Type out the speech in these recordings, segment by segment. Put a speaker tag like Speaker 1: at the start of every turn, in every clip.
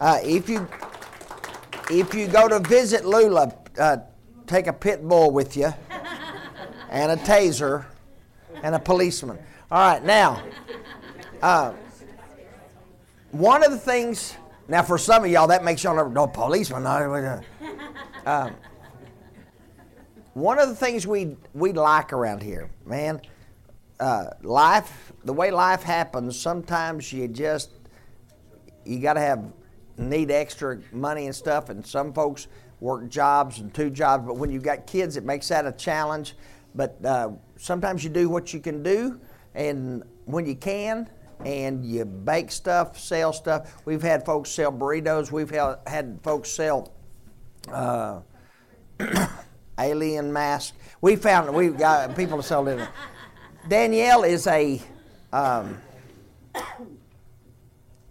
Speaker 1: Uh, if you if you go to visit Lula, uh, take a pit bull with you, and a taser, and a policeman. All right, now, uh, one of the things. Now, for some of y'all, that makes y'all no policeman. Uh, one of the things we we like around here, man, uh, life, the way life happens, sometimes you just you got to have need extra money and stuff, and some folks work jobs and two jobs. But when you've got kids, it makes that a challenge. But uh, sometimes you do what you can do, and when you can, and you bake stuff, sell stuff. We've had folks sell burritos. We've had folks sell. Uh, alien mask. We found we've got people to sell it. Danielle is a um,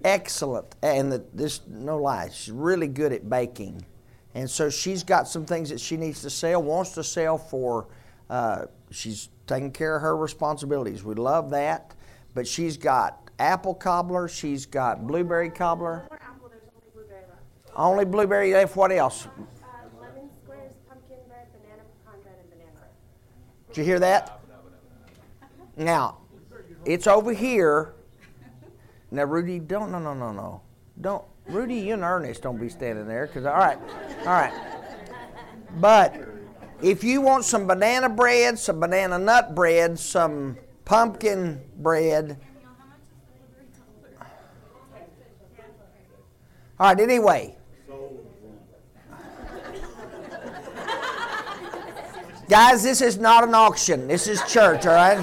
Speaker 1: excellent, and the, this no lie, she's really good at baking, and so she's got some things that she needs to sell, wants to sell for. Uh, she's taking care of her responsibilities. We love that, but she's got apple cobbler, she's got blueberry cobbler.
Speaker 2: Apple, only blueberry left.
Speaker 1: Only blueberry left. What else? Uh,
Speaker 3: lemon squares, pumpkin bread, banana pecan bread, and banana bread.
Speaker 1: Did you hear that? Now, it's over here. Now, Rudy, don't, no, no, no, no. Don't, Rudy, you and Ernest don't be standing there, because, all right, all right. But if you want some banana bread, some banana nut bread, some pumpkin bread, all right, anyway, Guys, this is not an auction. This is church, all right?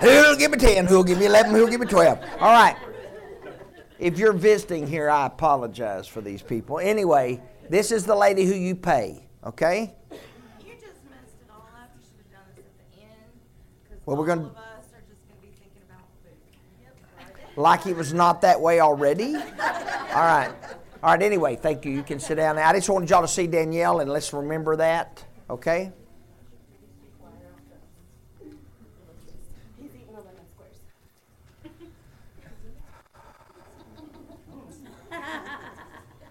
Speaker 1: Who'll give me 10? Who'll give me 11? Who'll give me 12? All right. If you're visiting here, I apologize for these people. Anyway, this is the lady who you pay, okay?
Speaker 2: You just messed it all up. You should have done this at the end.
Speaker 1: Well, we're gonna-
Speaker 2: All of us are just going to be thinking about food.
Speaker 1: Like it was not that way already? All right. All right, anyway, thank you. You can sit down now. I just wanted y'all to see Danielle, and let's remember that, okay?
Speaker 2: He's eating the lemon squares.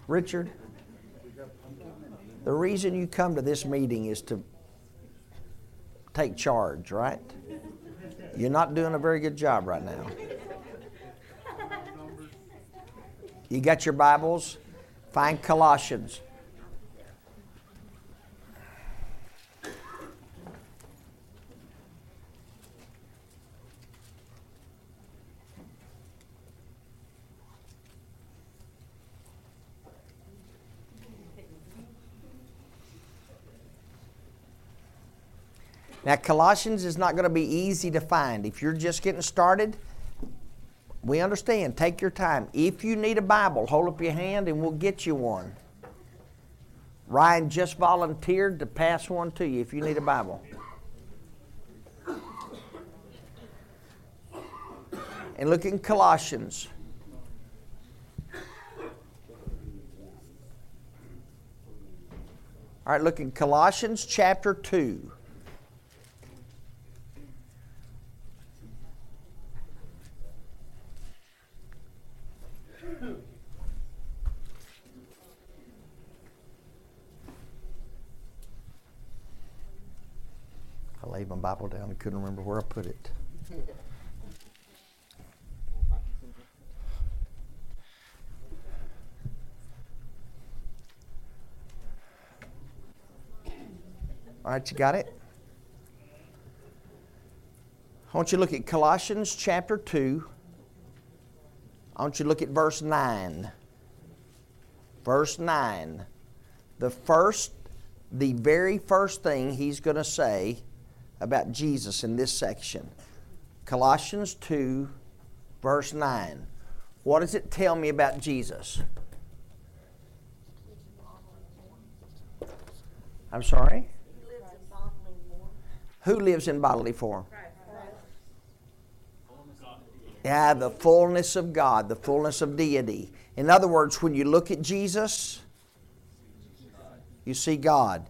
Speaker 1: Richard, the reason you come to this meeting is to take charge, right? You're not doing a very good job right now. You got your Bibles? Find Colossians. Now, Colossians is not going to be easy to find. If you're just getting started, we understand. Take your time. If you need a Bible, hold up your hand and we'll get you one. Ryan just volunteered to pass one to you if you need a Bible. And look in Colossians. All right, look in Colossians chapter 2. Laid my Bible down and couldn't remember where I put it. All right, you got it? I want you to look at Colossians chapter 2. I want you to look at verse 9. Verse 9. The first, the very first thing he's going to say about Jesus in this section. Colossians 2, verse 9. What does it tell me about Jesus? I'm sorry? Who lives in bodily form? Yeah, the fullness of God, the fullness of deity. In other words, when you look at Jesus, you see God.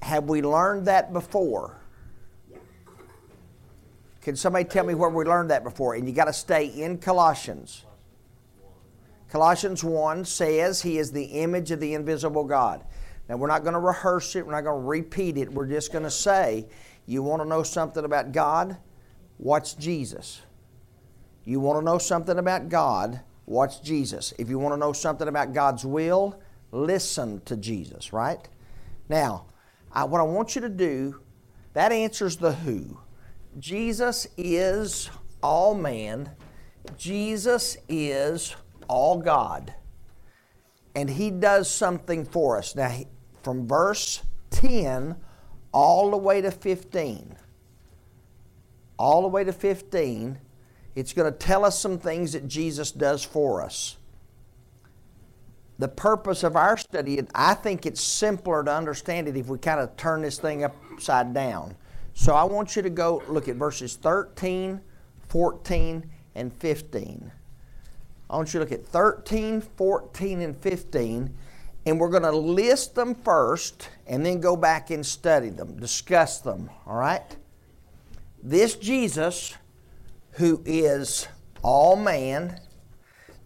Speaker 1: Have we learned that before? Can somebody tell me where we learned that before? And you got to stay in Colossians. Colossians 1 says he is the image of the invisible God. Now, we're not going to rehearse it, we're not going to repeat it. We're just going to say, you want to know something about God? Watch Jesus. You want to know something about God? Watch Jesus. If you want to know something about God's will, listen to Jesus, right? Now, I, what I want you to do, that answers the who. Jesus is all man, Jesus is all God. And He does something for us. Now, from verse 10 all the way to 15, all the way to 15, it's going to tell us some things that Jesus does for us. The purpose of our study, I think it's simpler to understand it if we kind of turn this thing upside down. So I want you to go look at verses 13, 14, and 15. I want you to look at 13, 14, and 15, and we're going to list them first and then go back and study them, discuss them, all right? This Jesus, who is all man,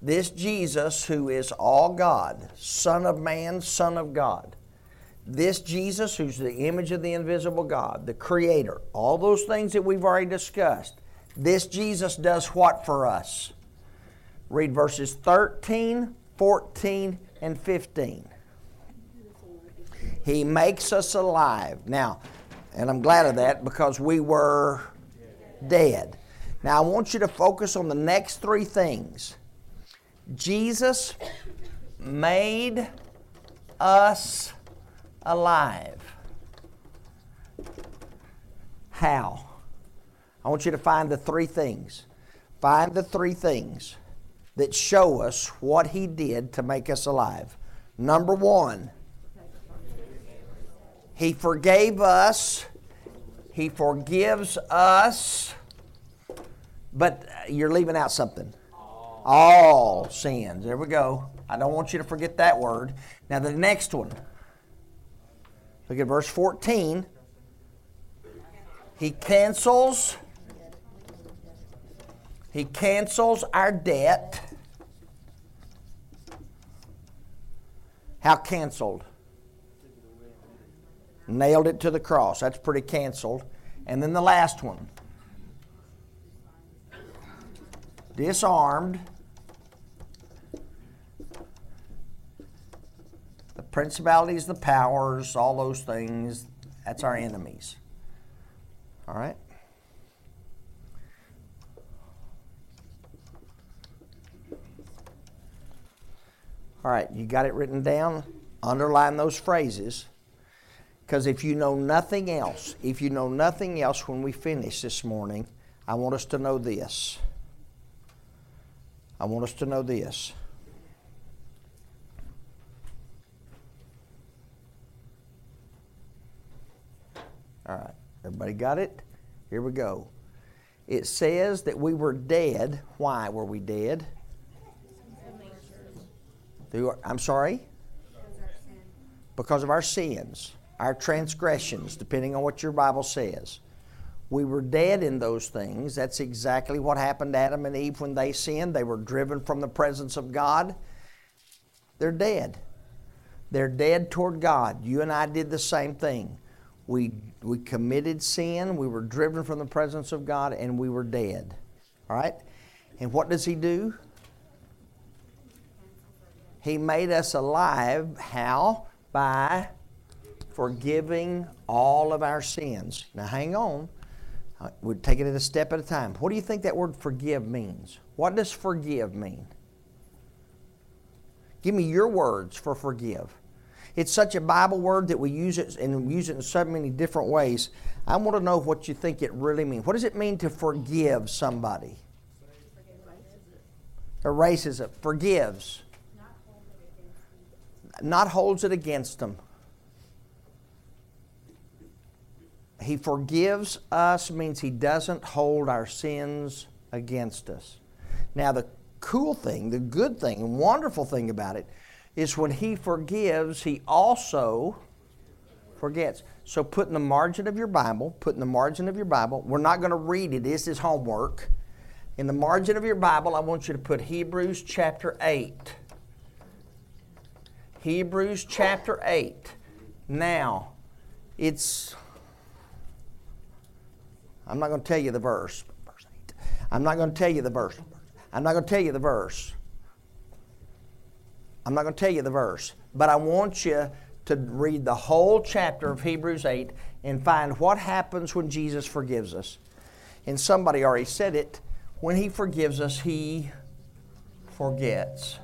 Speaker 1: this Jesus, who is all God, Son of man, Son of God, this Jesus, who's the image of the invisible God, the Creator, all those things that we've already discussed, this Jesus does what for us? Read verses 13, 14, and 15. He makes us alive. Now, and I'm glad of that because we were dead. Now, I want you to focus on the next three things. Jesus made us alive. How? I want you to find the three things. Find the three things that show us what He did to make us alive. Number one, He forgave us, He forgives us, but you're leaving out something. All sins. There we go. I don't want you to forget that word. Now, the next one. Look at verse 14. He cancels he cancels our debt. How canceled? Nailed it to the cross. That's pretty canceled. And then the last one disarmed principalities, the powers, all those things. That's our enemies. All right? All right, you got it written down? Underline those phrases. Because if you know nothing else, if you know nothing else when we finish this morning, I want us to know this. I want us to know this. All right, everybody got it? Here we go. It says that we were dead. Why were we dead? Through, I'm sorry? Because of our sins, our transgressions, depending on what your Bible says. We were dead in those things. That's exactly what happened to Adam and Eve when they sinned. They were driven from the presence of God. They're dead. They're dead toward God. You and I did the same thing. We, we committed sin, we were driven from the presence of God, and we were dead. All right? And what does He do? He made us alive. How? By forgiving all of our sins. Now, hang on. Uh, we're taking it a step at a time. What do you think that word forgive means? What does forgive mean? Give me your words for forgive. It's such a Bible word that we use it and use it in so many different ways. I want to know what you think it really means. What does it mean to forgive somebody? Erases it. Forgives not holds it against them. He forgives us means he doesn't hold our sins against us. Now, the cool thing, the good thing, and wonderful thing about it is when he forgives, he also forgets. So, put in the margin of your Bible, put in the margin of your Bible, we're not going to read it, this is homework. In the margin of your Bible, I want you to put Hebrews chapter 8. Hebrews chapter 8. Now, it's. I'm not going to tell you the verse. Verse 8. I'm not going to tell you the verse. I'm not going to tell you the verse. I'm not going to tell you the verse. But I want you to read the whole chapter of Hebrews 8 and find what happens when Jesus forgives us. And somebody already said it. When He forgives us, He forgets.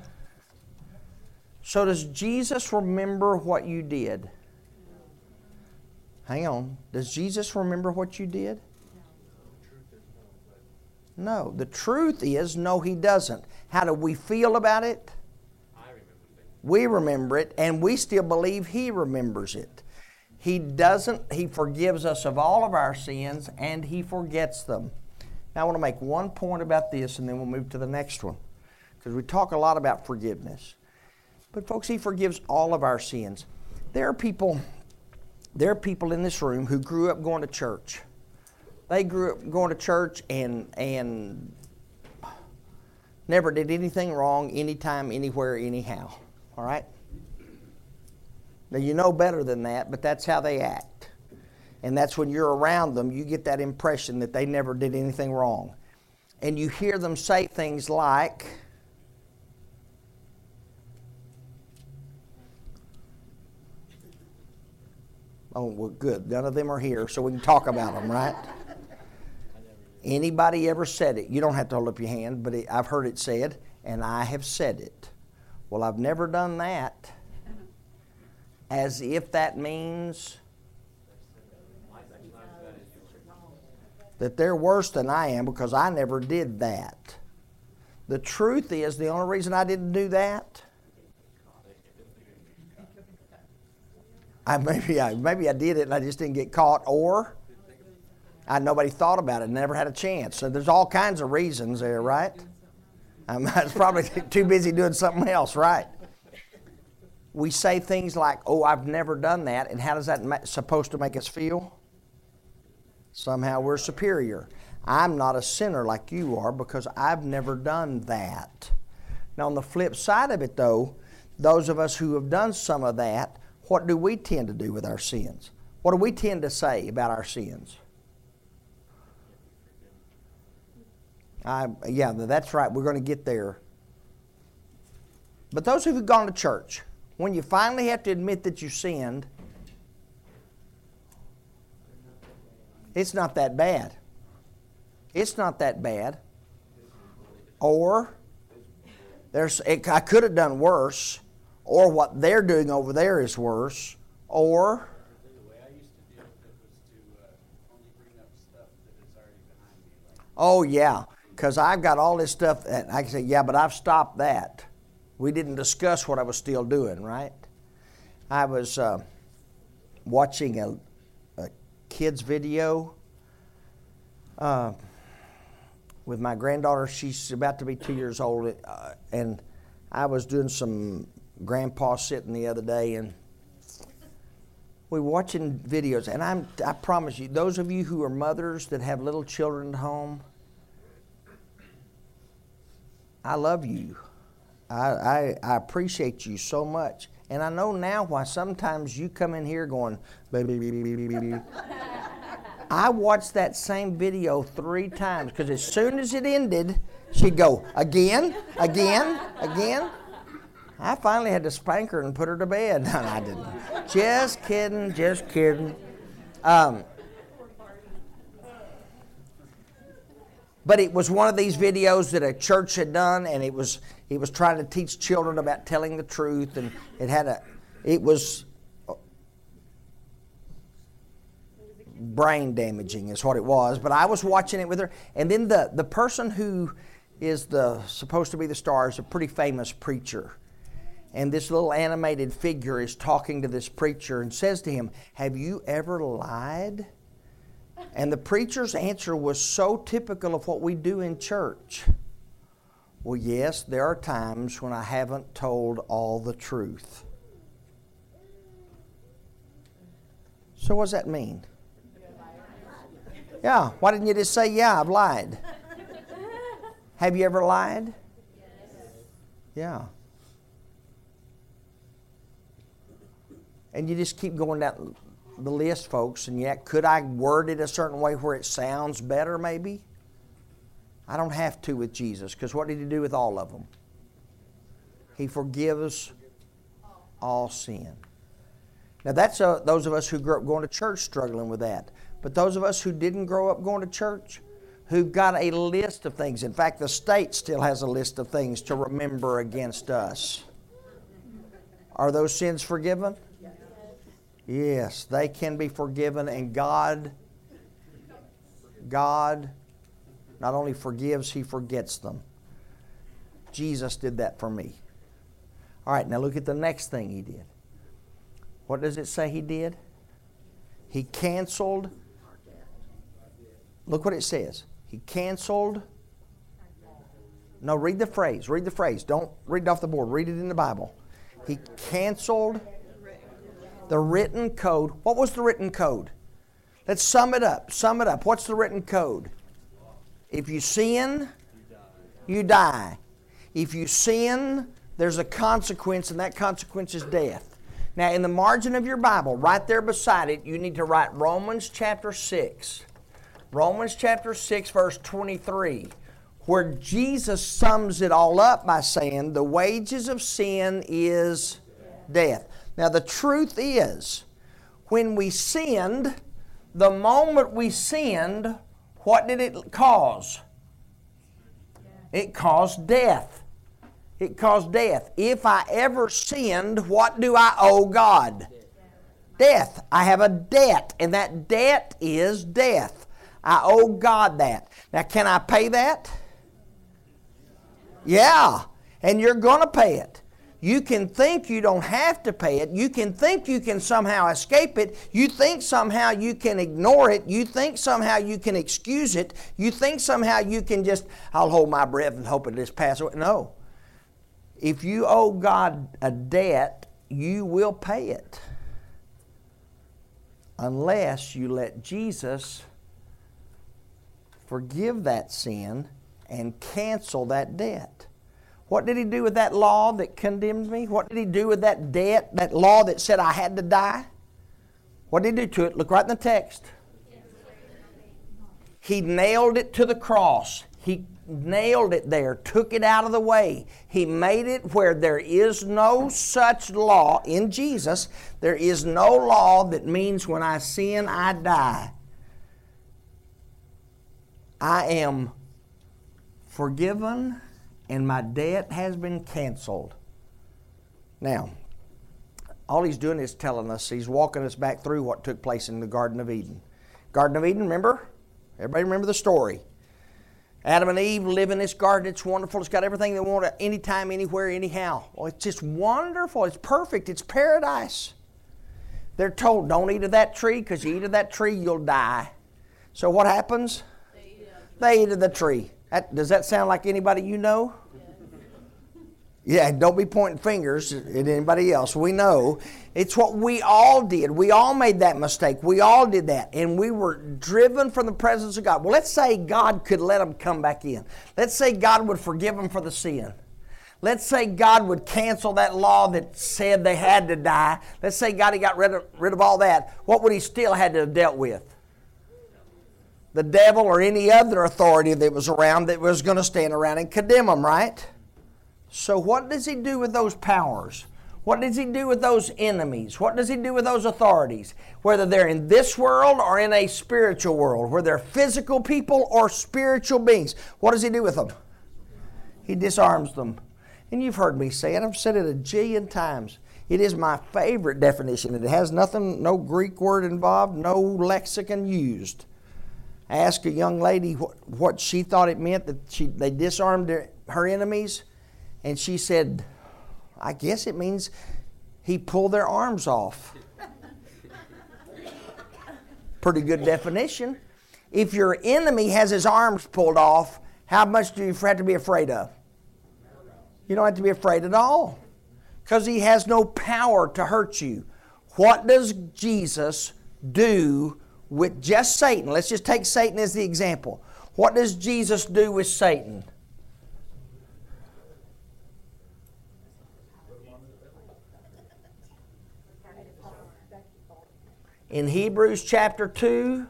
Speaker 1: So, does Jesus remember what you did? Hang on. Does Jesus remember what you did? No. The truth is, no, He doesn't. How do we feel about it? We remember it, and we still believe He remembers it. He doesn't, He forgives us of all of our sins, and He forgets them. Now, I want to make one point about this, and then we'll move to the next one. Because we talk a lot about forgiveness. But, folks, He forgives all of our sins. There are people, there are people in this room who grew up going to church. They grew up going to church and, and never did anything wrong anytime, anywhere, anyhow. All right? Now, you know better than that, but that's how they act. And that's when you're around them, you get that impression that they never did anything wrong. And you hear them say things like, Oh, well, good. None of them are here, so we can talk about them, right? Anybody ever said it? You don't have to hold up your hand, but I've heard it said, and I have said it. Well, I've never done that. As if that means that they're worse than I am because I never did that. The truth is, the only reason I didn't do that, I maybe I maybe I did it and I just didn't get caught, or I nobody thought about it, never had a chance. So there's all kinds of reasons there, right? I was probably too busy doing something else, right? We say things like, "Oh, I've never done that," and how does that ma- supposed to make us feel? Somehow we're superior. I'm not a sinner like you are because I've never done that. Now, on the flip side of it, though, those of us who have done some of that, what do we tend to do with our sins? What do we tend to say about our sins? I, yeah, that's right. We're going to get there. But those who've gone to church, when you finally have to admit that you sinned, it's not that bad. It's not that bad. Or there's, it, I could have done worse, or what they're doing over there is worse, or Oh yeah, because I've got all this stuff and I can say, yeah, but I've stopped that. We didn't discuss what I was still doing, right? I was uh, watching a, a kid's video uh, with my granddaughter. She's about to be two years old, uh, and I was doing some grandpa sitting the other day, and we were watching videos. And I'm, I promise you, those of you who are mothers that have little children at home, I love you. I, I, I appreciate you so much. And I know now why sometimes you come in here going. I watched that same video three times because as soon as it ended, she'd go, again, again, again. I finally had to spank her and put her to bed. No, I didn't. Just kidding, just kidding. Um, but it was one of these videos that a church had done, and it was it was trying to teach children about telling the truth, and it had a it was brain damaging is what it was. But I was watching it with her, and then the the person who is the supposed to be the star is a pretty famous preacher. And this little animated figure is talking to this preacher and says to him, Have you ever lied? And the preacher's answer was so typical of what we do in church. Well, yes, there are times when I haven't told all the truth. So, what does that mean? Yeah, why didn't you just say, Yeah, I've lied? Have you ever lied? Yeah. And you just keep going down the list, folks, and yet could I word it a certain way where it sounds better, maybe? I don't have to with Jesus, because what did he do with all of them? He forgives all sin. Now, that's uh, those of us who grew up going to church struggling with that. But those of us who didn't grow up going to church, who've got a list of things. In fact, the state still has a list of things to remember against us. Are those sins forgiven? Yes, they can be forgiven, and God, God not only forgives, He forgets them. Jesus did that for me. All right, now look at the next thing He did. What does it say He did? He canceled. Look what it says. He canceled. No, read the phrase. Read the phrase. Don't read it off the board. Read it in the Bible. He canceled the written code. What was the written code? Let's sum it up. Sum it up. What's the written code? If you sin, you die. If you sin, there's a consequence, and that consequence is death. Now, in the margin of your Bible, right there beside it, you need to write Romans chapter 6. Romans chapter 6, verse 23, where Jesus sums it all up by saying, The wages of sin is death. Now, the truth is, when we sinned, the moment we sinned, what did it cause? It caused death. It caused death. If I ever sinned, what do I owe God? Death. I have a debt, and that debt is death. I owe God that. Now, can I pay that? Yeah, and you're going to pay it. You can think you don't have to pay it. You can think you can somehow escape it. You think somehow you can ignore it. You think somehow you can excuse it. You think somehow you can just, I'll hold my breath and hope it just passes away. No. If you owe God a debt, you will pay it. Unless you let Jesus forgive that sin and cancel that debt. What did he do with that law that condemned me? What did he do with that debt, that law that said I had to die? What did he do to it? Look right in the text. He nailed it to the cross. He nailed it there, took it out of the way. He made it where there is no such law in Jesus. There is no law that means when I sin, I die. I am forgiven and my debt has been canceled. Now, all he's doing is telling us, he's walking us back through what took place in the Garden of Eden. Garden of Eden, remember? Everybody remember the story. Adam and Eve live in this garden. It's wonderful. It's got everything they want anytime, anywhere, anyhow. Well, it's just wonderful. It's perfect. It's paradise. They're told, don't eat of that tree because you eat of that tree, you'll die. So what happens? They eat, they eat of the tree. That, does that sound like anybody you know? Yeah, don't be pointing fingers at anybody else. We know it's what we all did. We all made that mistake. We all did that. And we were driven from the presence of God. Well, let's say God could let them come back in. Let's say God would forgive them for the sin. Let's say God would cancel that law that said they had to die. Let's say God had got rid of, rid of all that. What would He still had to have dealt with? the devil or any other authority that was around that was going to stand around and condemn them, right? So, what does he do with those powers? What does he do with those enemies? What does he do with those authorities? Whether they're in this world or in a spiritual world, whether they're physical people or spiritual beings, what does he do with them? He disarms them. And you've heard me say it, I've said it a jillion times. It is my favorite definition. It has nothing, no Greek word involved, no lexicon used asked a young lady what, what she thought it meant that she, they disarmed her enemies, and she said, I guess it means he pulled their arms off. Pretty good definition. If your enemy has his arms pulled off, how much do you have to be afraid of? You don't have to be afraid at all because he has no power to hurt you. What does Jesus do with just Satan. Let's just take Satan as the example. What does Jesus do with Satan? In Hebrews chapter 2,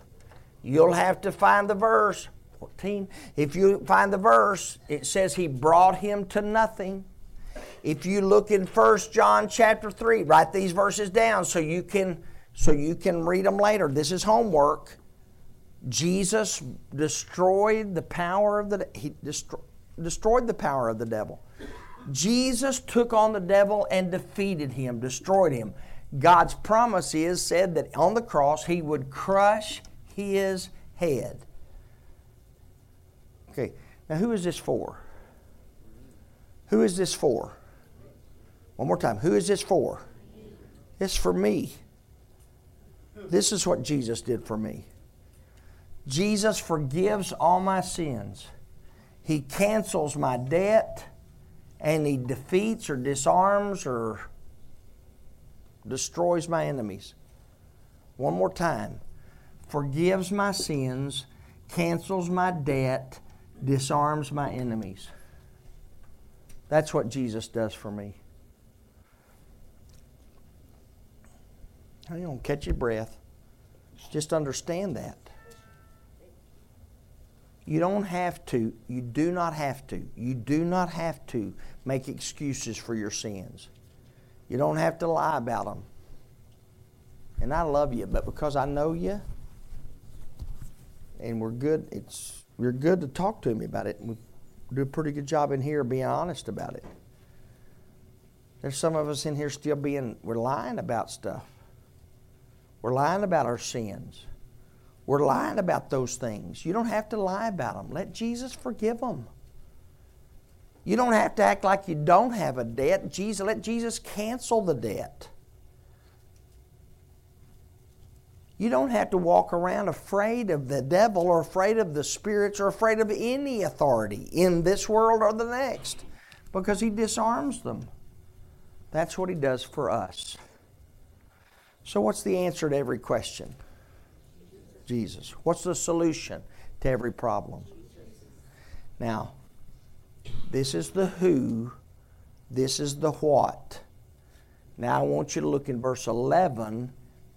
Speaker 1: you'll have to find the verse. 14. If you find the verse, it says he brought him to nothing. If you look in 1 John chapter 3, write these verses down so you can so you can read them later. This is homework. Jesus destroyed the power of the he destro- destroyed the power of the devil. Jesus took on the devil and defeated him, destroyed him. God's promise is said that on the cross he would crush his head. Okay, now who is this for? Who is this for? One more time. Who is this for? It's for me. This is what Jesus did for me. Jesus forgives all my sins. He cancels my debt and he defeats or disarms or destroys my enemies. One more time. Forgives my sins, cancels my debt, disarms my enemies. That's what Jesus does for me. You don't catch your breath. Just understand that. You don't have to, you do not have to, you do not have to make excuses for your sins. You don't have to lie about them. And I love you, but because I know you, and we're good, it's you're good to talk to me about it. We do a pretty good job in here being honest about it. There's some of us in here still being we're lying about stuff. We're lying about our sins. We're lying about those things. You don't have to lie about them. Let Jesus forgive them. You don't have to act like you don't have a debt. Jesus, let Jesus cancel the debt. You don't have to walk around afraid of the devil or afraid of the spirits or afraid of any authority in this world or the next because he disarms them. That's what he does for us. So, what's the answer to every question? Jesus. What's the solution to every problem? Now, this is the who, this is the what. Now, I want you to look in verse 11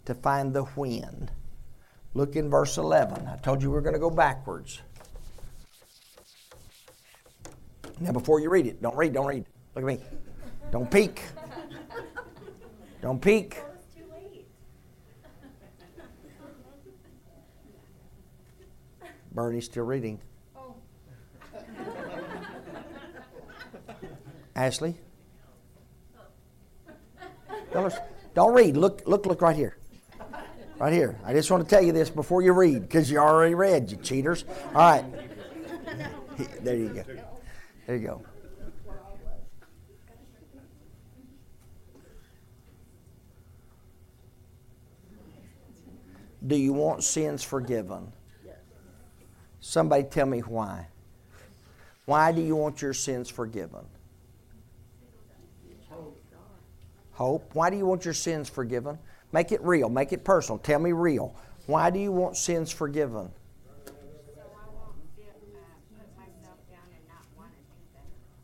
Speaker 1: to find the when. Look in verse 11. I told you we are going to go backwards. Now, before you read it, don't read, don't read. Look at me. Don't peek. Don't peek. Bernie's still reading. Ashley? Don't, read. Look, look, look right here. Right here. I just want to tell you this before you read because you already read, you cheaters. All right. There you go. There you go. Do you want sins forgiven? Somebody tell me why. Why do you want your sins forgiven? Hope. Why do you want your sins forgiven? Make it real. Make it personal. Tell me real. Why do you want sins forgiven?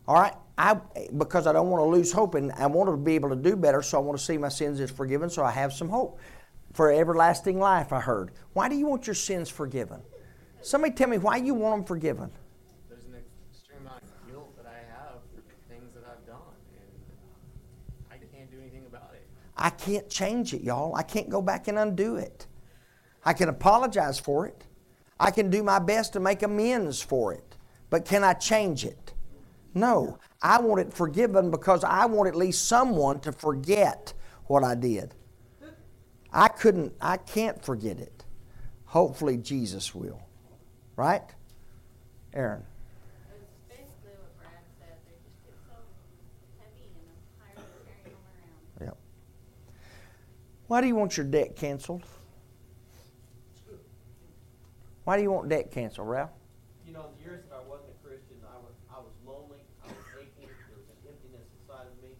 Speaker 1: All right, I because I don't want to lose hope and I want to be able to do better, so I want to see my sins is forgiven, so I have some hope for everlasting life. I heard. Why do you want your sins forgiven? Somebody tell me why you want them forgiven.
Speaker 4: There's an extreme amount of guilt that I have for things that I've done, and I can't do anything about it.
Speaker 1: I can't change it, y'all. I can't go back and undo it. I can apologize for it. I can do my best to make amends for it. But can I change it? No. I want it forgiven because I want at least someone to forget what I did. I couldn't, I can't forget it. Hopefully, Jesus will. Right? Aaron.
Speaker 2: basically what Brad said. They just get so heavy and I'm tired of carrying them around.
Speaker 1: Yep. Why do you want your debt canceled? Why do you want debt canceled, Ralph?
Speaker 5: You know, in the years that I wasn't a Christian, I was I was lonely, I was aching, there was an emptiness inside of me,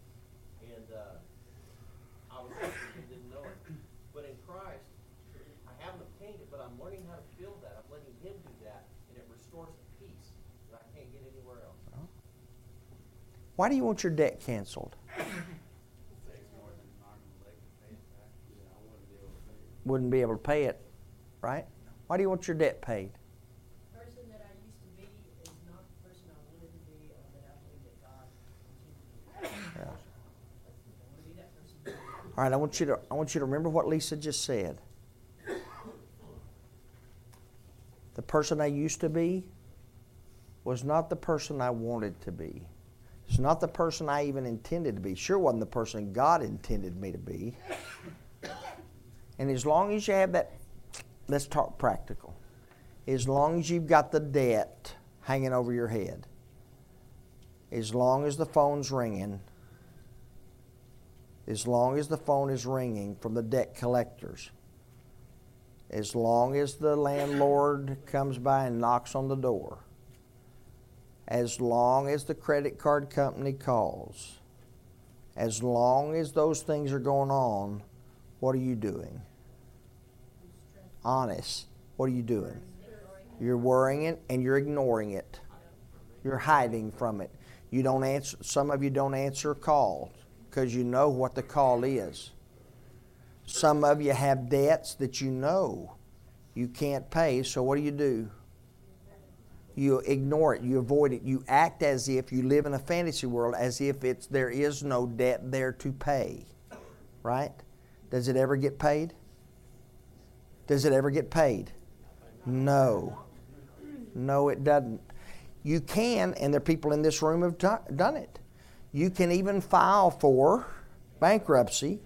Speaker 5: and uh, I was and didn't know it. But in Christ, I haven't obtained it, but I'm learning how to feel that. I'm letting Him do that, and it restores the peace that I can't get anywhere else.
Speaker 1: Why do you want your debt canceled? Wouldn't be able to pay it, right? Why do you want your debt paid?
Speaker 6: person that I used to be is not the person I wanted to be or that I believe that God intended me to be.
Speaker 1: Yeah.
Speaker 6: I want to be that person.
Speaker 1: All right, I want you to I want you to remember what Lisa just said. The person I used to be was not the person I wanted to be. It's not the person I even intended to be. Sure wasn't the person God intended me to be. And as long as you have that, let's talk practical. As long as you've got the debt hanging over your head, as long as the phone's ringing, as long as the phone is ringing from the debt collectors, as long as the landlord comes by and knocks on the door, as long as the credit card company calls, as long as those things are going on, what are you doing? Honest. What are you doing? You're worrying it and you're ignoring it. You're hiding from it. You don't answer some of you don't answer calls because you know what the call is. Some of you have debts that you know you can't pay, so what do you do? You ignore it, you avoid it, you act as if you live in a fantasy world as if it's there is no debt there to pay. Right? Does it ever get paid? Does it ever get paid? No. No, it doesn't. You can, and there are people in this room have done it. You can even file for bankruptcy,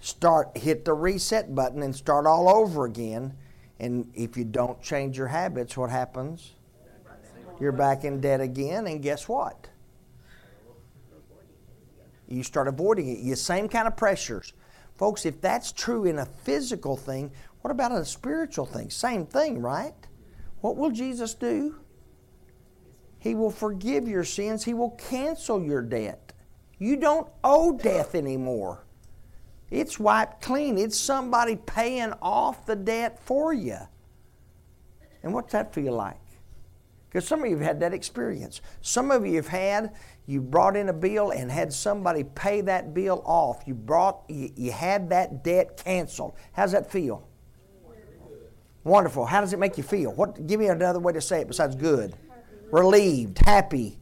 Speaker 1: start hit the reset button and start all over again. And if you don't change your habits, what happens? You're back in debt again, and guess what? You start avoiding it. You same kind of pressures. Folks, if that's true in a physical thing, what about a spiritual thing? Same thing, right? What will Jesus do? He will forgive your sins. He will cancel your debt. You don't owe death anymore. It's wiped clean. It's somebody paying off the debt for you. And what's that feel like? Because some of you have had that experience. Some of you have had, you brought in a bill and had somebody pay that bill off. You brought, you, you had that debt canceled. How's that feel? Wonderful. How does it make you feel? What? Give me another way to say it besides good. Relieved, happy,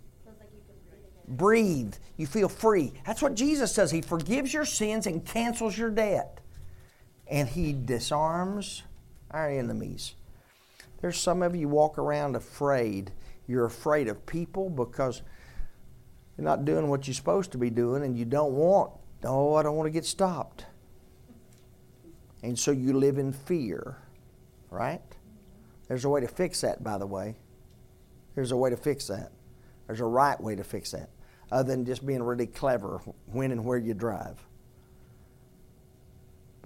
Speaker 1: breathe. You feel free. That's what Jesus says. He forgives your sins and cancels your debt, and He disarms our enemies. There's some of you walk around afraid. You're afraid of people because you're not doing what you're supposed to be doing, and you don't want. Oh, I don't want to get stopped. And so you live in fear right? There's a way to fix that, by the way. There's a way to fix that. There's a right way to fix that, other than just being really clever when and where you drive.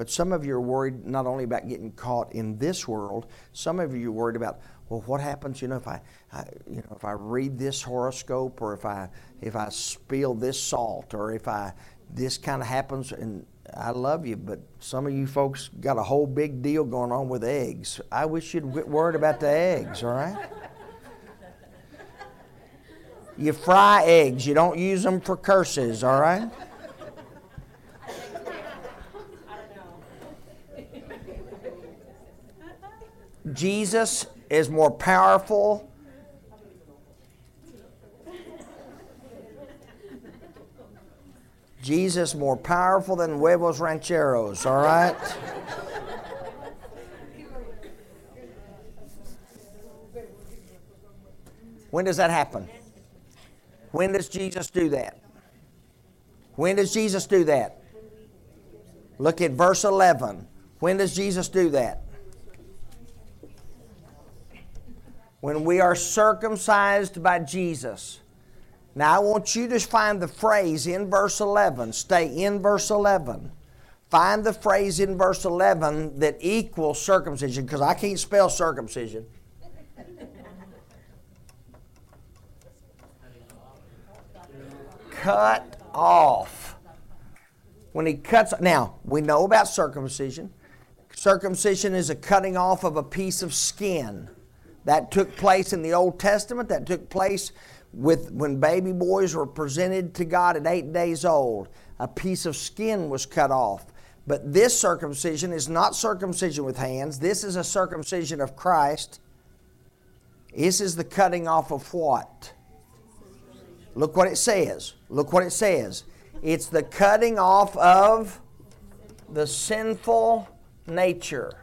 Speaker 1: But some of you are worried not only about getting caught in this world, some of you are worried about, well, what happens, you know, if I, I, you know, if I read this horoscope or if I, if I spill this salt or if I, this kind of happens and I love you, but some of you folks got a whole big deal going on with eggs. I wish you'd quit worried about the eggs, all right? You fry eggs, you don't use them for curses, all right? Jesus is more powerful Jesus more powerful than huevos rancheros, all right? when does that happen? When does Jesus do that? When does Jesus do that? Look at verse 11. When does Jesus do that? When we are circumcised by Jesus. Now, I want you to find the phrase in verse 11. Stay in verse 11. Find the phrase in verse 11 that equals circumcision, because I can't spell circumcision. Cut off. When he cuts, now, we know about circumcision. Circumcision is a cutting off of a piece of skin. That took place in the Old Testament, that took place with when baby boys were presented to God at eight days old, a piece of skin was cut off But this circumcision is not circumcision with hands. This is a circumcision of Christ. This is the cutting off of what? Look what it says. Look what it says. It's the cutting off of the sinful nature.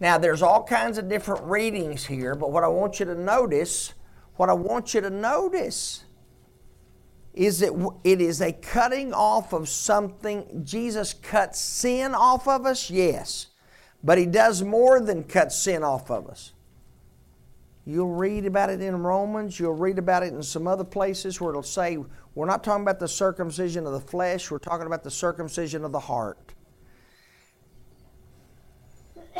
Speaker 1: Now, there's all kinds of different readings here, but what I want you to notice, what I want you to notice is that it is a cutting off of something. Jesus cuts sin off of us, yes, but He does more than cut sin off of us. You'll read about it in Romans, you'll read about it in some other places where it'll say, we're not talking about the circumcision of the flesh, we're talking about the circumcision of the heart.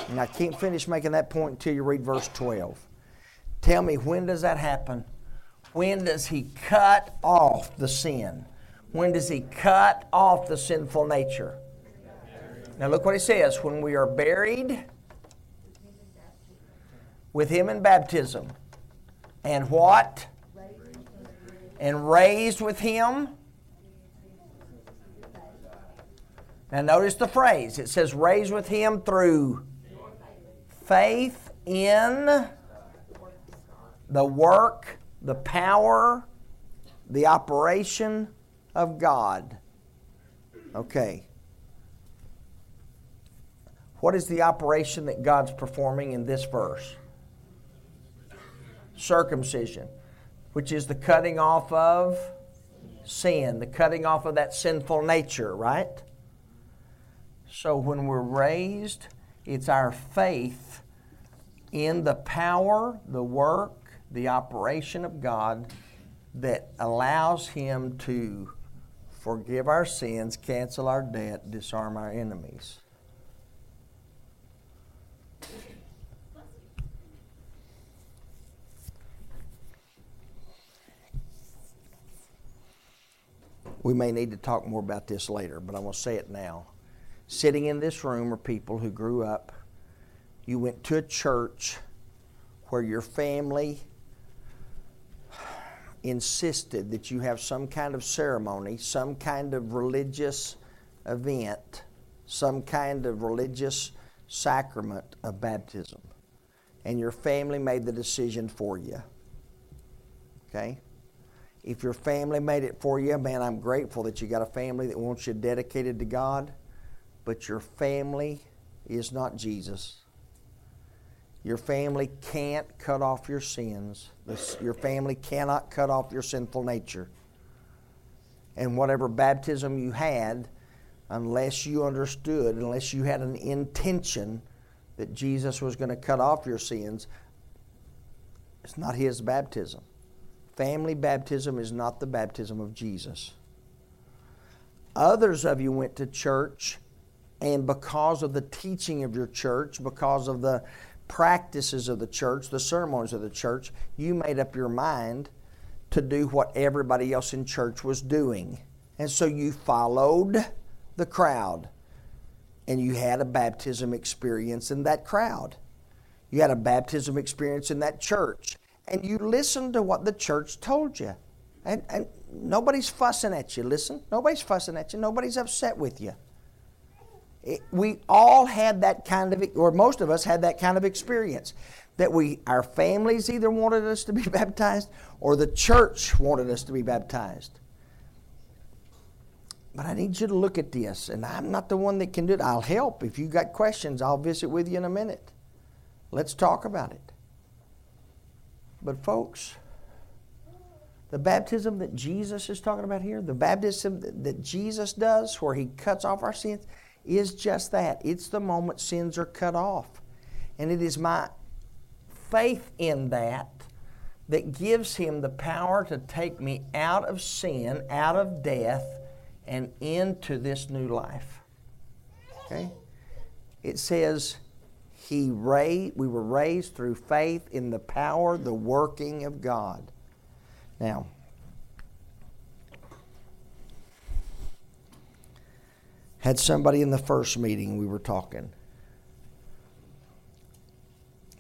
Speaker 1: And I can't finish making that point until you read verse 12. Tell me, when does that happen? When does he cut off the sin? When does he cut off the sinful nature? Now look what he says when we are buried with him in baptism. And what? And raised with him. Now notice the phrase. It says raised with him through faith in the work, the power, the operation of God. Okay. What is the operation that God's performing in this verse? Circumcision, which is the cutting off of sin, the cutting off of that sinful nature, right? So when we're raised, it's our faith in the power, the work, the operation of God that allows Him to forgive our sins, cancel our debt, disarm our enemies. We may need to talk more about this later, but I'm going to say it now. Sitting in this room are people who grew up, you went to a church where your family insisted that you have some kind of ceremony, some kind of religious event, some kind of religious sacrament of baptism. And your family made the decision for you. Okay? If your family made it for you, man, I'm grateful that you got a family that wants you dedicated to God, but your family is not Jesus. Your family can't cut off your sins. Your family cannot cut off your sinful nature. And whatever baptism you had, unless you understood, unless you had an intention that Jesus was going to cut off your sins, it's not his baptism. Family baptism is not the baptism of Jesus. Others of you went to church, and because of the teaching of your church, because of the practices of the church, the ceremonies of the church, you made up your mind to do what everybody else in church was doing. And so you followed the crowd, and you had a baptism experience in that crowd. You had a baptism experience in that church and you listened to what the church told you. And, and nobody's fussing at you. Listen, nobody's fussing at you. Nobody's upset with you. We all had that kind of, or most of us had that kind of experience. That we, our families either wanted us to be baptized or the church wanted us to be baptized. But I need you to look at this, and I'm not the one that can do it. I'll help. If you got questions, I'll visit with you in a minute. Let's talk about it. But, folks, the baptism that Jesus is talking about here, the baptism that Jesus does, where he cuts off our sins, is just that. It's the moment sins are cut off. And it is my faith in that that gives him the power to take me out of sin, out of death, and into this new life. Okay? It says, he raised, we were raised through faith in the power, the working of God. Now, had somebody in the first meeting we were talking.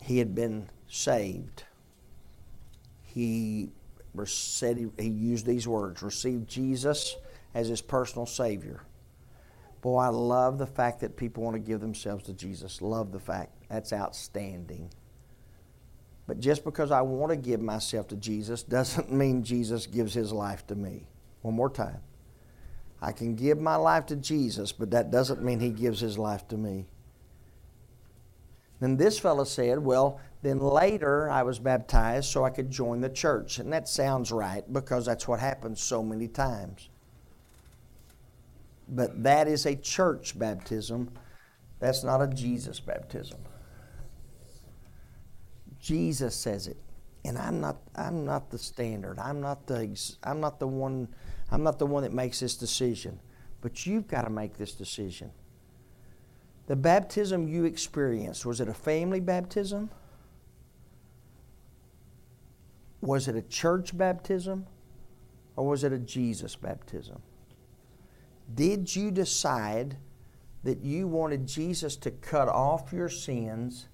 Speaker 1: He had been saved. He said he, used these words: received Jesus as his personal Savior. Boy, I love the fact that people want to give themselves to Jesus. Love the fact. That's outstanding. But just because I want to give myself to Jesus doesn't mean Jesus gives his life to me. One more time. I can give my life to Jesus, but that doesn't mean he gives his life to me. Then this fellow said, Well, then later I was baptized so I could join the church. And that sounds right because that's what happens so many times. But that is a church baptism. That's not a Jesus baptism. Jesus says it. And I'm not I'm not the standard. I'm not the I'm not the one I'm not the one that makes this decision. But you've got to make this decision. The baptism you experienced, was it a family baptism? Was it a church baptism? Or was it a Jesus baptism? Did you decide that you wanted Jesus to cut off your sins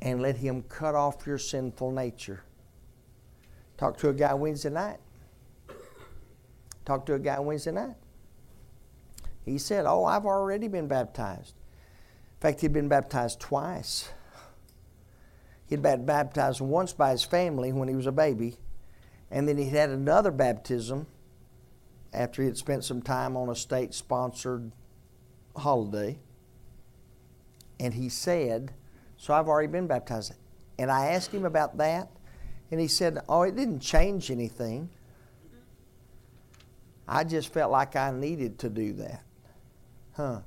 Speaker 1: and let Him cut off your sinful nature? Talked to a guy Wednesday night. Talked to a guy Wednesday night. He said, Oh, I've already been baptized. In fact, he'd been baptized twice. He'd been baptized once by his family when he was a baby, and then he had another baptism after he had spent some time on a state sponsored holiday. And he said, So I've already been baptized. And I asked him about that, and he said, Oh, it didn't change anything. I just felt like I needed to do that. Huh.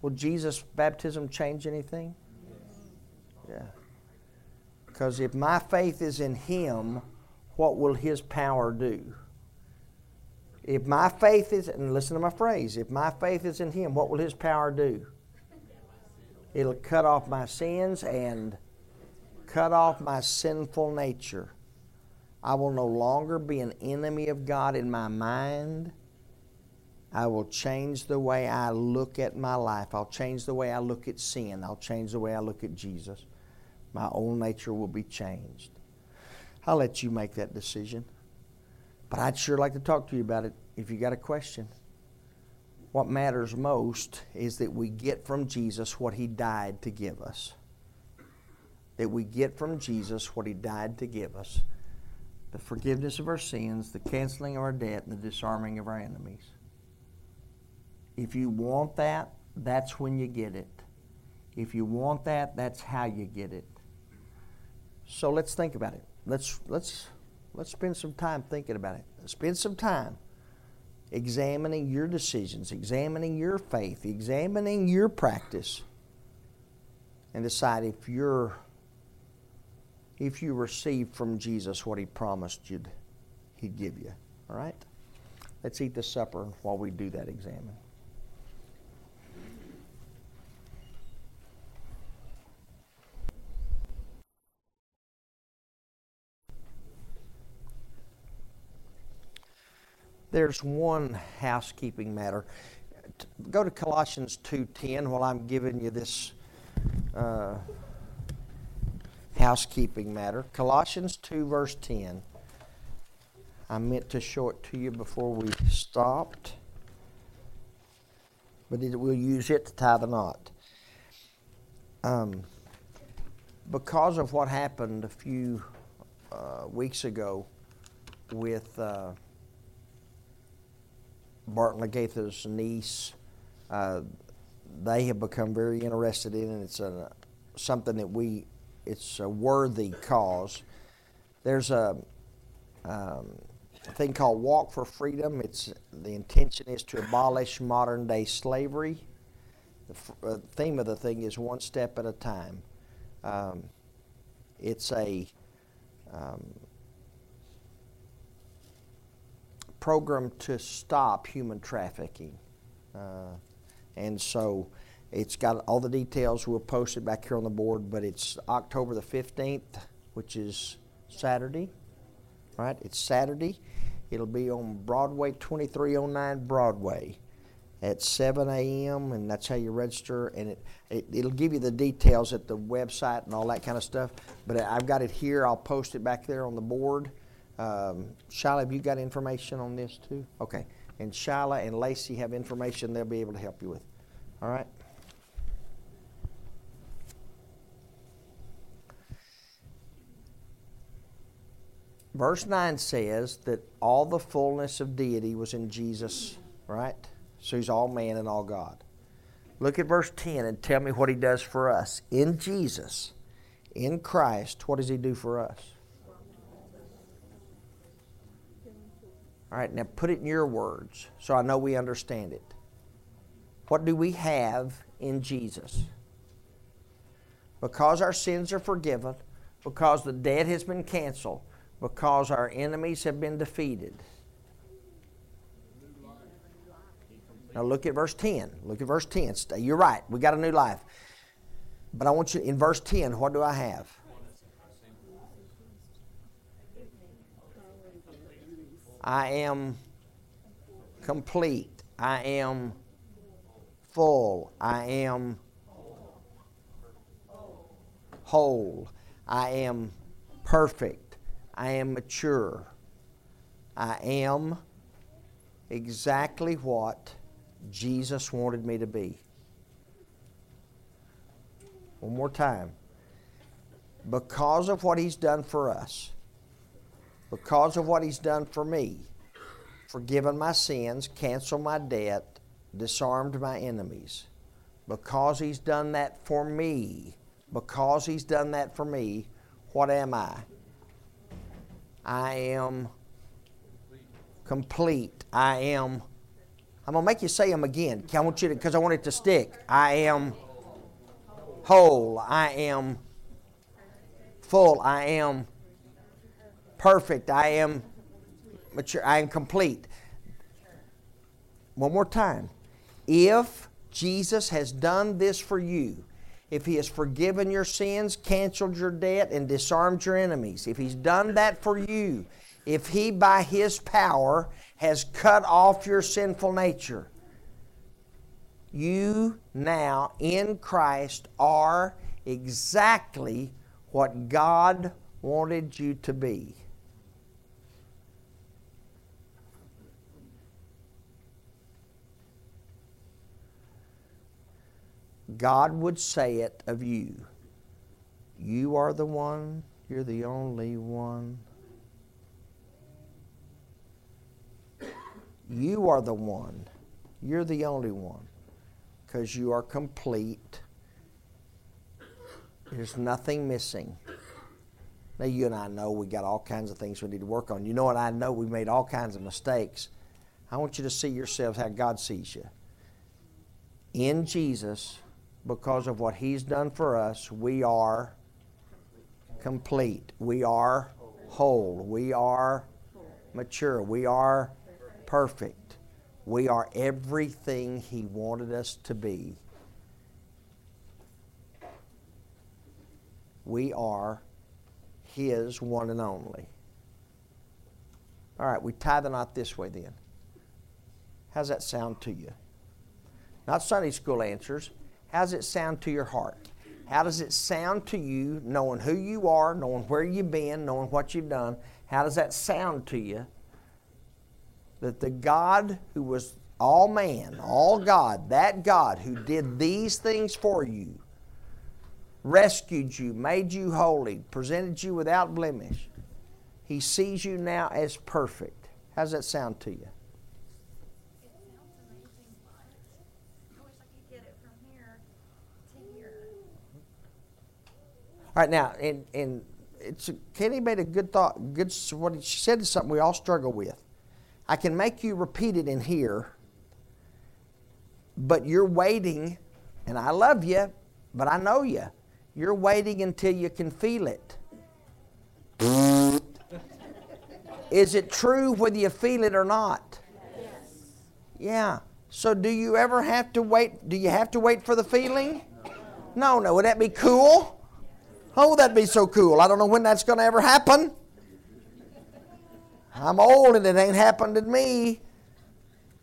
Speaker 1: Will Jesus' baptism change anything? Yeah. Because if my faith is in Him, what will His power do? If my faith is, and listen to my phrase, if my faith is in Him, what will His power do? It'll cut off my sins and cut off my sinful nature. I will no longer be an enemy of God in my mind. I will change the way I look at my life. I'll change the way I look at sin. I'll change the way I look at Jesus. My old nature will be changed. I'll let you make that decision. But I'd sure like to talk to you about it if you got a question. What matters most is that we get from Jesus what he died to give us. That we get from Jesus what he died to give us the forgiveness of our sins, the canceling of our debt, and the disarming of our enemies. If you want that, that's when you get it. If you want that, that's how you get it. So let's think about it. Let's let's let's spend some time thinking about it. Spend some time examining your decisions, examining your faith, examining your practice, and decide if you're if you receive from Jesus what he promised you'd he'd give you. All right? Let's eat the supper while we do that examine. There's one housekeeping matter. Go to Colossians 2:10 while I'm giving you this uh, housekeeping matter. Colossians 2, verse 10. I meant to show it to you before we stopped, but we'll use it to tie the knot. Um, because of what happened a few uh, weeks ago with uh, Barton Lagatha's niece, uh, they have become very interested in it. It's a, something that we it's a worthy cause. There's a, um, thing called Walk for Freedom. It's the intention is to abolish modern day slavery. The f- uh, theme of the thing is one step at a time. Um, it's a um, program to stop human trafficking, uh, and so it's got all the details. We'll post it back here on the board, but it's October the 15th, which is Saturday, right? It's Saturday. It'll be on Broadway, 2309 Broadway at 7 a.m., and that's how you register. And it, it, it'll give you the details at the website and all that kind of stuff. But I've got it here. I'll post it back there on the board. Um, Shiley, have you got information on this too? Okay. and Shyla and Lacey have information they'll be able to help you with. All right? Verse 9 says that all the fullness of deity was in Jesus, right? So he's all man and all God. Look at verse 10 and tell me what he does for us. In Jesus, in Christ, what does he do for us? All right, now put it in your words so I know we understand it. What do we have in Jesus? Because our sins are forgiven, because the debt has been canceled, because our enemies have been defeated. Now look at verse 10. Look at verse 10. Stay. You're right. We got a new life. But I want you in verse 10, what do I have? I am complete. I am full. I am whole. I am perfect. I am mature. I am exactly what Jesus wanted me to be. One more time. Because of what He's done for us, because of what He's done for me, forgiven my sins, canceled my debt, disarmed my enemies, because He's done that for me, because He's done that for me, what am I? I am complete. I am. I'm gonna make you say them again. I want you to, because I want it to stick. I am whole. I am full. I am perfect. I am mature. I am complete. One more time. If Jesus has done this for you, if He has forgiven your sins, canceled your debt, and disarmed your enemies, if He's done that for you, if He by His power has cut off your sinful nature, you now in Christ are exactly what God wanted you to be. God would say it of you. You are the one, you're the only one. You are the one, you're the only one, because you are complete. There's nothing missing. Now, you and I know we got all kinds of things we need to work on. You know what? I know we made all kinds of mistakes. I want you to see yourselves how God sees you. In Jesus, because of what He's done for us, we are complete. We are whole. We are mature. We are perfect. We are everything He wanted us to be. We are His one and only. All right, we tie the knot this way then. How's that sound to you? Not Sunday school answers. How does it sound to your heart? How does it sound to you knowing who you are, knowing where you've been, knowing what you've done? How does that sound to you? That the God who was all man, all God, that God who did these things for you, rescued you, made you holy, presented you without blemish, he sees you now as perfect. How does that sound to you?
Speaker 2: It sounds amazing, but I wish I could get it from here to here.
Speaker 1: All right, now, and and it's a, Kenny made a good thought. Good, what she said is something we all struggle with. I can make you repeat it in here, but you're waiting, and I love you, but I know you. You're waiting until you can feel it. Is it true whether you feel it or not? Yes. Yeah. So do you ever have to wait? Do you have to wait for the feeling? No, no. Would that be cool? Oh, that'd be so cool. I don't know when that's going to ever happen. I'm old and it ain't happened to me.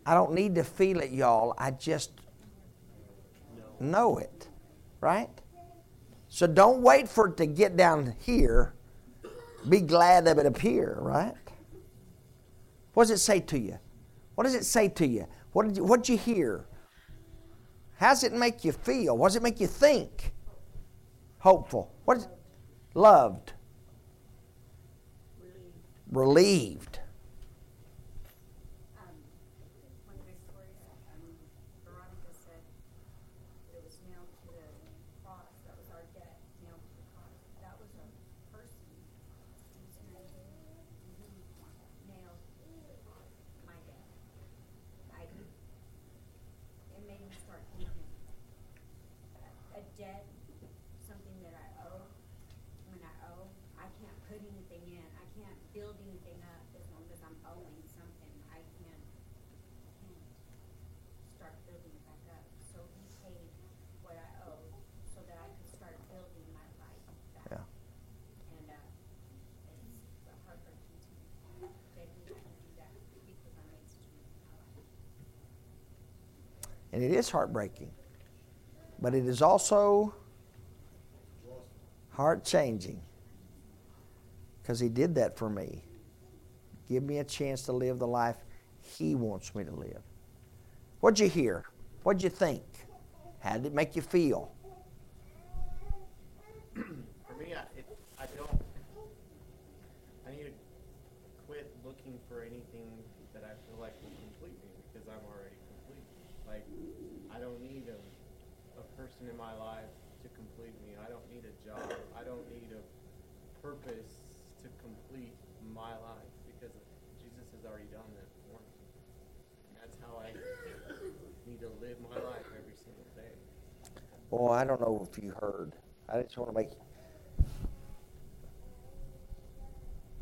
Speaker 1: I don't need to feel it, y'all. I just know it. Right? So don't wait for it to get down here. Be glad of it up here, right? What does it say to you? What does it say to you? What did you, what'd you hear? How does it make you feel? What does it make you think? Hopeful. What is loved?
Speaker 6: Relieved.
Speaker 1: Relieved.
Speaker 2: Um, one of my stories, um, Veronica said it was nailed to the cross, that was our debt, nailed to the cross. That was a person whose name, who nailed my debt. I, it made me start thinking, a- a debt, something that I owe, when I owe, I can't put anything in, I can't build anything up as long as I'm owing something, I can't, can't start building it back up. So he paid what I owe, so that I could start building my life back.
Speaker 1: Yeah.
Speaker 2: And, uh, it's heartbreaking to me that he had to do that because I made such a mess in my life.
Speaker 1: And it is heartbreaking. But it is also heart changing. Because he did that for me. Give me a chance to live the life he wants me to live. What'd you hear? What'd you think? How did it make you feel?
Speaker 4: For me, I, it, I don't. I need to quit looking for anything that I feel like will complete me because I'm already complete. Like, I don't need a, a person in my life to complete me. I don't need a job. I don't need a purpose to complete my life because Jesus has already done that for me. That's how I need to live my life every single day.
Speaker 1: Boy, I don't know if you heard. I just want to make.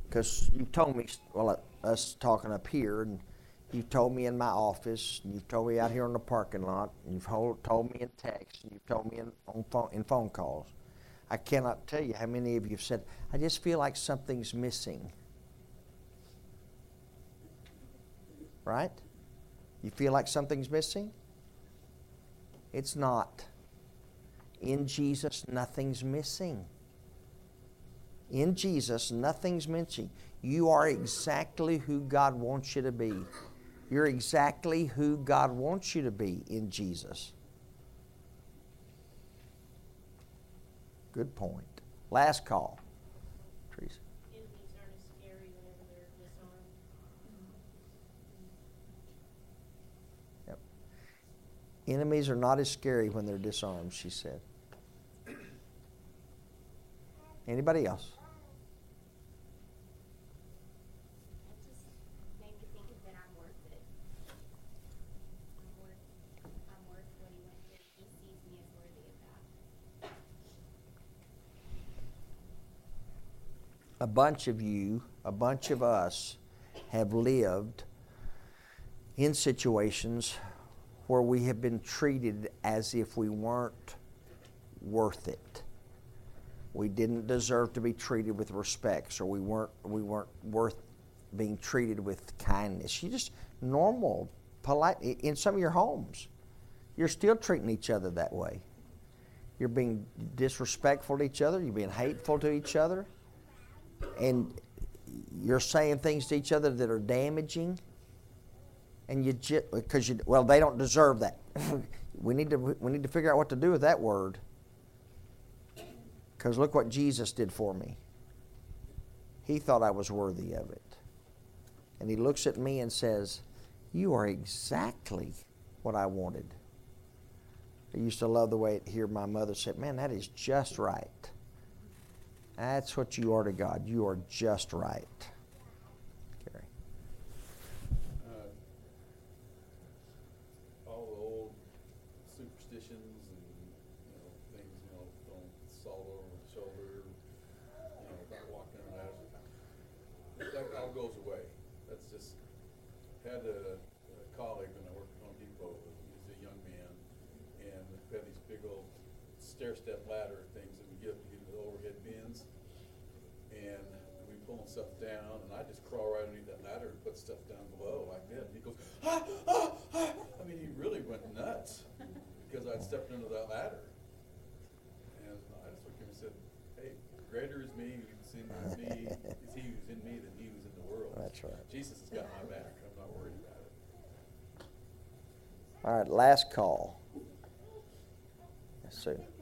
Speaker 1: Because you've told me, well, uh, us talking up here, and you've told me in my office, and you've told me out here in the parking lot, and you've told me in text, and you've told me in, on phone, in phone calls. I cannot tell you how many of you have said, I just feel like something's missing. Right? You feel like something's missing? It's not. In Jesus, nothing's missing. In Jesus, nothing's missing. You are exactly who God wants you to be. You're exactly who God wants you to be in Jesus. Good point. Last call. Teresa.
Speaker 6: Enemies aren't as scary whenever they're disarmed.
Speaker 1: Yep. Enemies are not as scary when they're disarmed, she said. Anybody else?
Speaker 2: That just made me think that I'm worth it. I'm worth, I'm worth what he went through. He sees me as worthy of that.
Speaker 1: A bunch of you, a bunch of us, have lived in situations where we have been treated as if we weren't worth it. We didn't deserve to be treated with respect, or we weren't we weren't worth being treated with kindness. You just normal, polite in some of your homes. You're still treating each other that way. You're being disrespectful to each other. You're being hateful to each other and you're saying things to each other that are damaging? And you just because you well they don't deserve that. We need to we need to figure out what to do with that word. Because look what jesus did for me. He thought i was worthy of it. And he looks at me and says you are exactly what i wanted. I used to love the way hear my mother say man that is just right that's what you are to God. You are just right.
Speaker 7: stepped into that ladder. And I just looked at him and said, Hey, greater is me who's in me is he who's in me than he who's in the world.
Speaker 1: That's right.
Speaker 7: Jesus has got my back. I'm not worried about it.
Speaker 1: All right, last call.
Speaker 8: Let's see.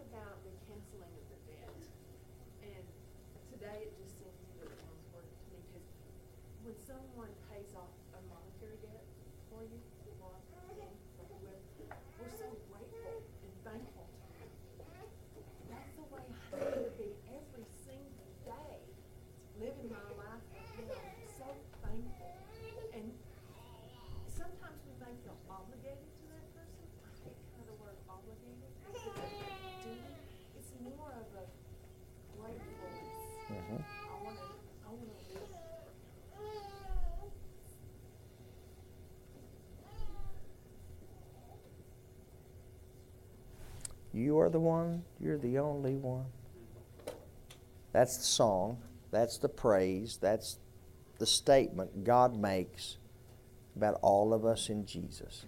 Speaker 1: You are the one, you're the only one. That's the song, that's the praise, that's the statement God makes about all of us in Jesus.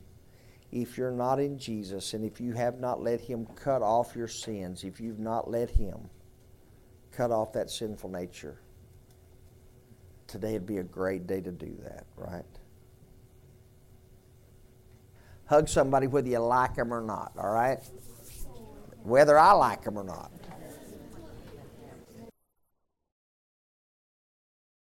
Speaker 1: If you're not in Jesus and if you have not let Him cut off your sins, if you've not let Him cut off that sinful nature, today would be a great day to do that, right? Hug somebody whether you like them or not, all right? Whether I like them or not.